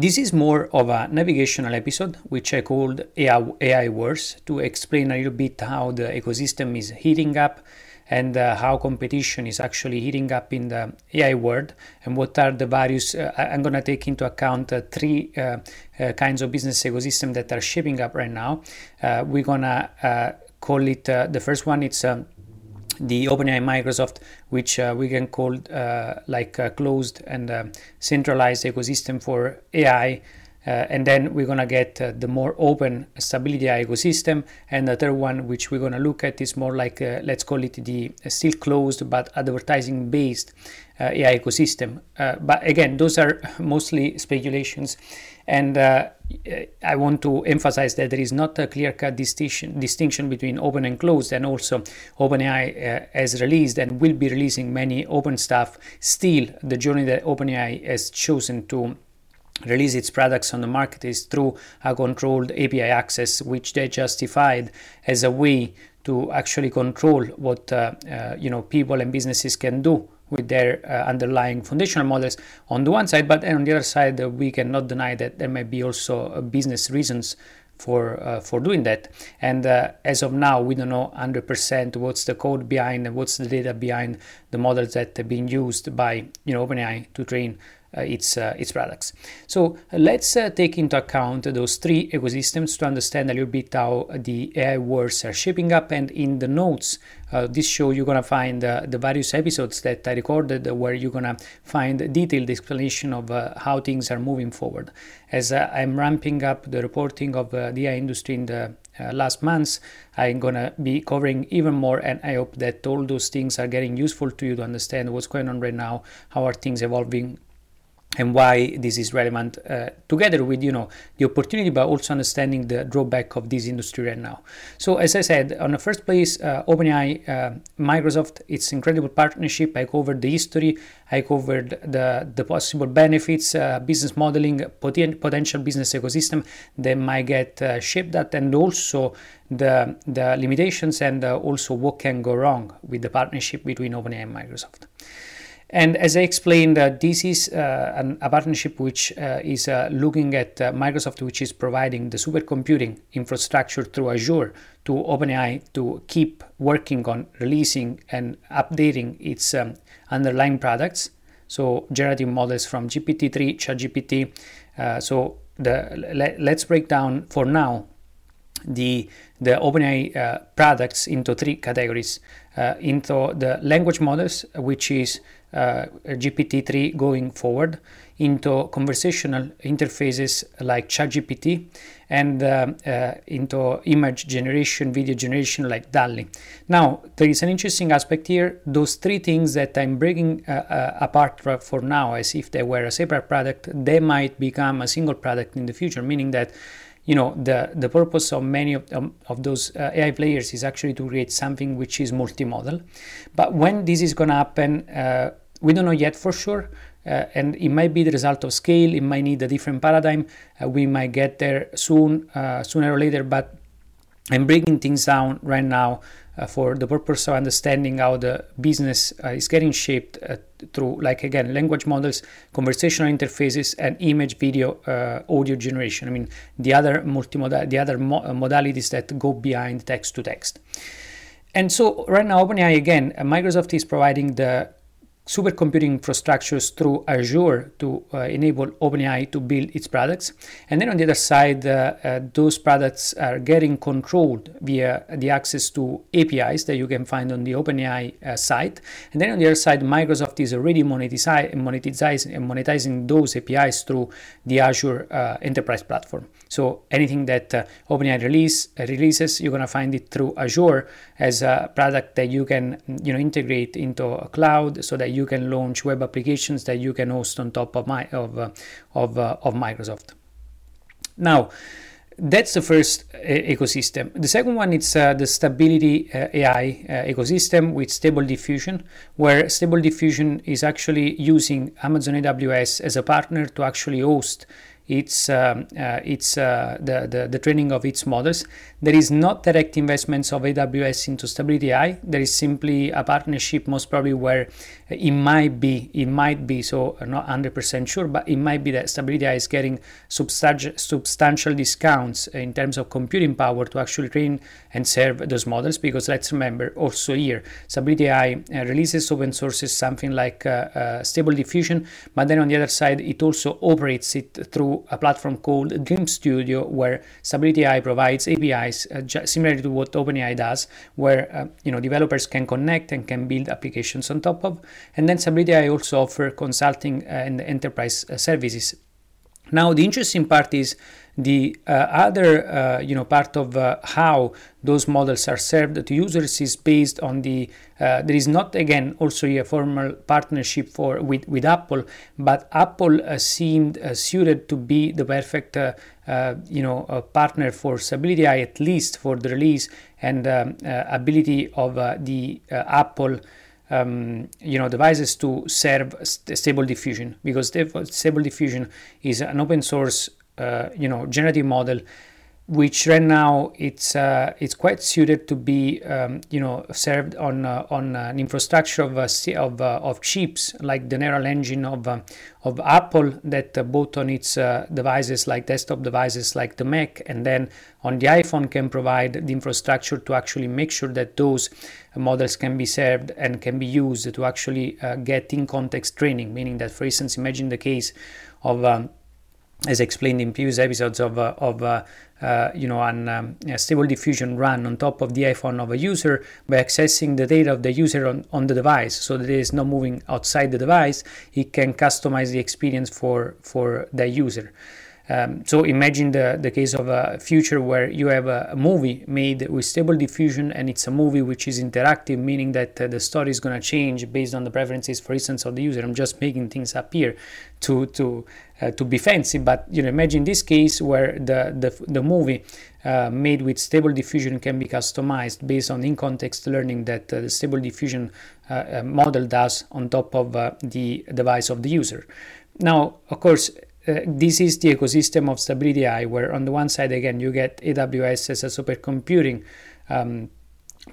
This is more of a navigational episode, which I called AI, Wars, to explain a little bit how the ecosystem is heating up and uh, how competition is actually heating up in the AI world and what are the various. Uh, I'm going to take into account uh, three uh, uh, kinds of business ecosystem that are shaping up right now. Uh, we're going to call it the first one, it's um, the OpenAI Microsoft, which uh, we can call uh, like a closed and uh, centralized ecosystem for AI. Uh, and then we're going to get uh, the more open stability ecosystem. And the third one, which we're going to look at, is more like, uh, let's call it the still closed but advertising based AI ecosystem. but again, those are mostly speculations. And I want to emphasize that there is not a clear cut distinction, distinction between open and closed, and also OpenAI uh, has released and will be releasing many open stuff. Still, the journey that OpenAI has chosen to release its products on the market is through a controlled API access, which they justified as a way to actually control what uh, uh, you know people and businesses can do with their uh, underlying foundational models on the one side, but on the other side, we cannot deny that there may be also uh, business reasons for uh, for doing that. And uh, as of now, we don't know 100% what's the code behind and what's the data behind the models that are being used by you know OpenAI to train Uh, its uh, its products. So uh, let's uh, take into account those three ecosystems to understand a little bit how the AI wars are shaping up. And in the notes, uh, this show you're gonna find the various episodes that I recorded, where you're gonna find detailed explanation of how things are moving forward. As I'm ramping up the reporting of the AI industry in the uh, last months i'm gonna be covering even more and i hope that all those things are getting useful to you to understand what's going on right now how are things evolving and why this is relevant uh, together with you know the opportunity but also understanding the drawback of this industry right now. So as i said on the first place uh, openai uh, microsoft it's incredible partnership. I covered the history. I covered the the possible benefits uh, business modeling poten- potential business ecosystem. That might get uh, shaped at and also the the limitations and uh, also what can go wrong with the partnership between openai and microsoft and as I explained, uh, this is uh, an, a partnership which uh, is uh, looking at uh, Microsoft, which is providing the supercomputing infrastructure through Azure to OpenAI to keep working on releasing and updating its um, underlying products. So generative models from GPT-3, ChatGPT. Uh, so the, let, let's break down for now the the OpenAI products into three categories. Into the language models, which is uh, GPT-3 going forward into conversational interfaces like ChatGPT and uh, uh, into image generation, video generation like DALL-E. Now, there is an interesting aspect here. Those three things that I'm uh, uh, apart for now as if they were a separate product, they might become a single product in the future, meaning that you know the the purpose of many of, um, of those uh, AI players is actually to create something which is multimodal. But when this is going to happen, uh, we don't know yet for sure. Uh, and it might be the result of scale. It might need a different paradigm. Uh, we might get there soon, uh, sooner or later. But I'm breaking things down right now for the purpose of understanding how the business uh, is getting shaped uh, through, like again, language models, conversational interfaces, and image, video, audio generation. I mean, the other multimodal, the other mo- modalities that go behind text to text. And so right now, OpenAI again, Microsoft is providing the supercomputing infrastructures through Azure to uh, enable OpenAI to build its products. And then on the other side, uh, uh, those products are getting controlled via the access to APIs that you can find on the OpenAI uh, site. And then on the other side, Microsoft is already monetizing, monetizing, monetizing those APIs through the Azure uh, Enterprise Platform. So anything that uh, OpenAI release, releases, you're going to find it through Azure as a product that you can you know integrate into a cloud so that you can launch web applications that you can host on top of my of uh, of, uh, of Microsoft. Now, that's the first uh, ecosystem. The second one is uh, the stability uh, AI uh, ecosystem with Stable Diffusion, where Stable Diffusion is actually using Amazon AWS as a partner to actually host its um, uh, its uh, the, the the training of its models. There is not direct investments of AWS into Stability AI. There is simply a partnership, most probably where it might be, it might be, so not 100% sure, but it might be that Stability AI is getting substantial, substantial discounts in terms of computing power to actually train and serve those models. Because let's remember also here, Stability AI uh, releases open sources something like uh, Stable Diffusion, but then on the other side, it also operates it through a platform called Dream Studio, where Stability AI provides APIs uh, similar to what OpenAI does, where uh, you know developers can connect and can build applications on top of. And then Stability AI also offer consulting and enterprise uh, services. Now, the interesting part is the uh, other, uh, you know, part of uh, how those models are served to users is based on the. Uh, there is not again also a formal partnership for with with Apple, but Apple uh, seemed uh, suited to be the perfect, you know, partner for Stability at least for the release and um, ability of the Apple um, you know devices to serve st- stable diffusion because stable diffusion is an open source uh, you know generative model which right now it's uh, it's quite suited to be um, you know served on uh, on an infrastructure of uh, of, uh, of chips like the neural engine of uh, of Apple that uh, both on its devices like desktop devices like the Mac and then on the iPhone can provide the infrastructure to actually make sure that those models can be served and can be used to actually get in context training. Meaning that for instance imagine the case of um, as explained in previous episodes of, uh, of uh, uh, you know, an, um, a stable diffusion run on top of the iPhone of a user by accessing the data of the user on, on the device so that it is not moving outside the device, it can customize the experience for, for the user. Um, so imagine the, the case of a future where you have a, a, movie made with stable diffusion and it's a movie which is interactive, meaning that uh, the story is going to change based on the preferences, for instance, of the user. I'm just making things here to to uh, to be fancy, but you know, imagine this case where the the, the movie uh, made with stable diffusion can be customized based on in-context learning that uh, the stable diffusion uh, uh, model does on top of the device of the user. Now, of course, uh, this is the ecosystem of Stability AI, where on the one side, again, you get AWS as a supercomputing um,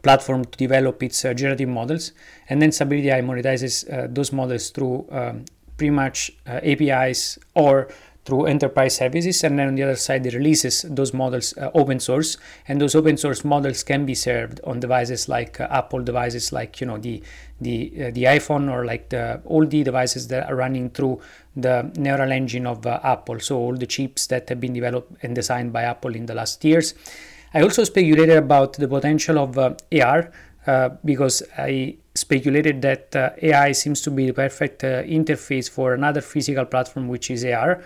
platform to develop its uh, generative models, and then Stability AI monetizes uh, those models through um, pretty much uh, APIs or through enterprise services and then on the other side it releases those models uh, open source. And those open source models can be served on devices like uh, apple devices like you know the the uh, the iphone or like the all the devices that are running through the neural engine of uh, apple. So all the chips that have been developed and designed by apple in the last years. I also speculated about the potential of uh, ar uh, because I speculated that AI seems to be the perfect interface for another physical platform, which is AR.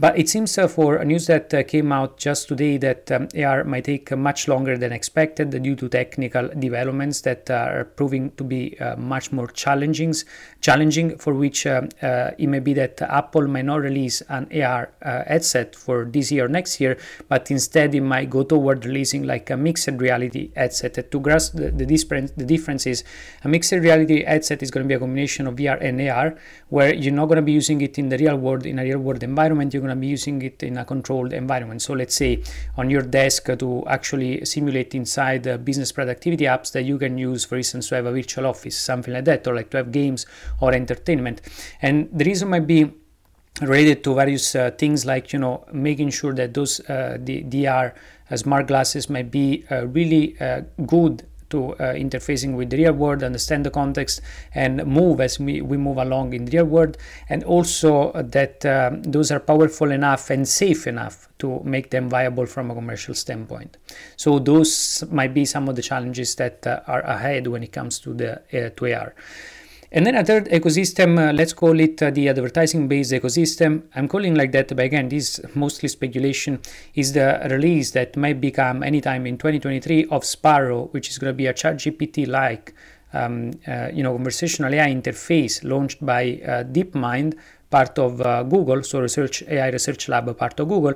But it seems uh, for news that uh, came out just today that um, AR might take uh, much longer than expected due to technical developments that are proving to be much more challenging. Challenging for which um, it may be that Apple might not release an AR headset for this year or next year, but instead it might go toward releasing like a mixed reality headset. To grasp the, the, difference, the difference is a mixed reality headset is going to be a combination of VR and AR, where you're not going to be using it in the real world in a real world environment. You're going to be using it in a controlled environment. So let's say on your desk to actually simulate inside the business productivity apps that you can use, for instance, to have a virtual office, something like that, or like to have games or entertainment. And the reason might be related to various uh, things like you know making sure that those uh, the DR uh, smart glasses might be uh, really uh, good to uh, interfacing with the real world, understand the context, and move as we, we move along in the real world, and also that um, those are powerful enough and safe enough to make them viable from a commercial standpoint. So those might be some of the challenges that uh, are ahead when it comes to the uh, to AR. And then a third ecosystem, uh, let's call it uh, the advertising based ecosystem. I'm calling like that, but again, this is mostly speculation, is the release that might become anytime in 2023 of Sparrow, which is going to be a ChatGPT like um, uh, you know, conversational AI interface launched by uh, DeepMind, part of uh, Google, so research AI research lab, part of Google.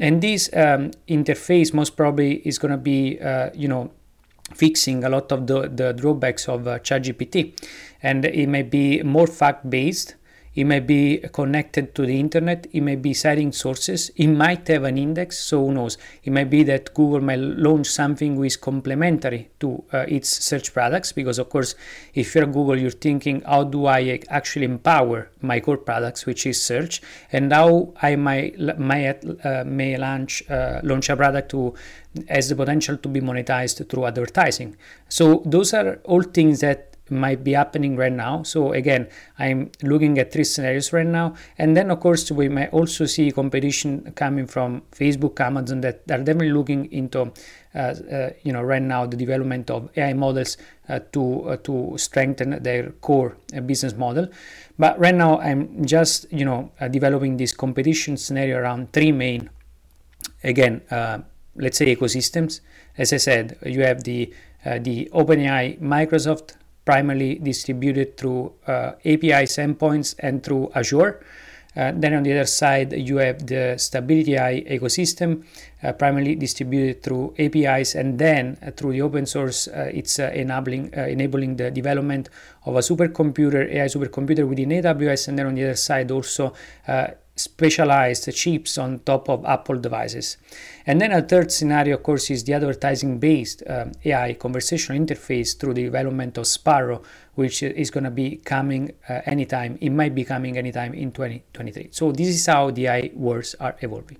And this um, interface most probably is going to be, uh, you know, fixing a lot of the, the drawbacks of uh, ChatGPT. And it may be more fact based. It may be connected to the internet, it may be citing sources, it might have an index, so who knows? It might be that Google might launch something which is complementary to uh, its search products, because of course, if you're Google, you're thinking, how do I actually empower my core products, which is search, and how I might, might uh, may launch uh, launch a product to has the potential to be monetized through advertising. So those are all things that might be happening right now. So again, I'm looking at three scenarios right now, and then of course we may also see competition coming from Facebook, Amazon that are definitely looking into, uh, uh, you know, right now the development of AI models uh, to uh, to strengthen their core uh, business model. But right now I'm just you know uh, developing this competition scenario around three main, again, let's say ecosystems. As I said, you have the the OpenAI, Microsoft, primarily distributed through uh, APIs endpoints and through Azure. Uh, then on the other side, you have the Stability AI ecosystem, uh, primarily distributed through APIs, and then uh, through the open source, uh, it's uh, enabling enabling the development of a supercomputer, AI supercomputer within AWS, and then on the other side also specialized chips on top of Apple devices. And then a third scenario, of course, is the advertising based um, AI conversational interface through the development of Sparrow, which is going to be coming uh, anytime. It might be coming anytime in 2023. So, this is how the AI wars are evolving.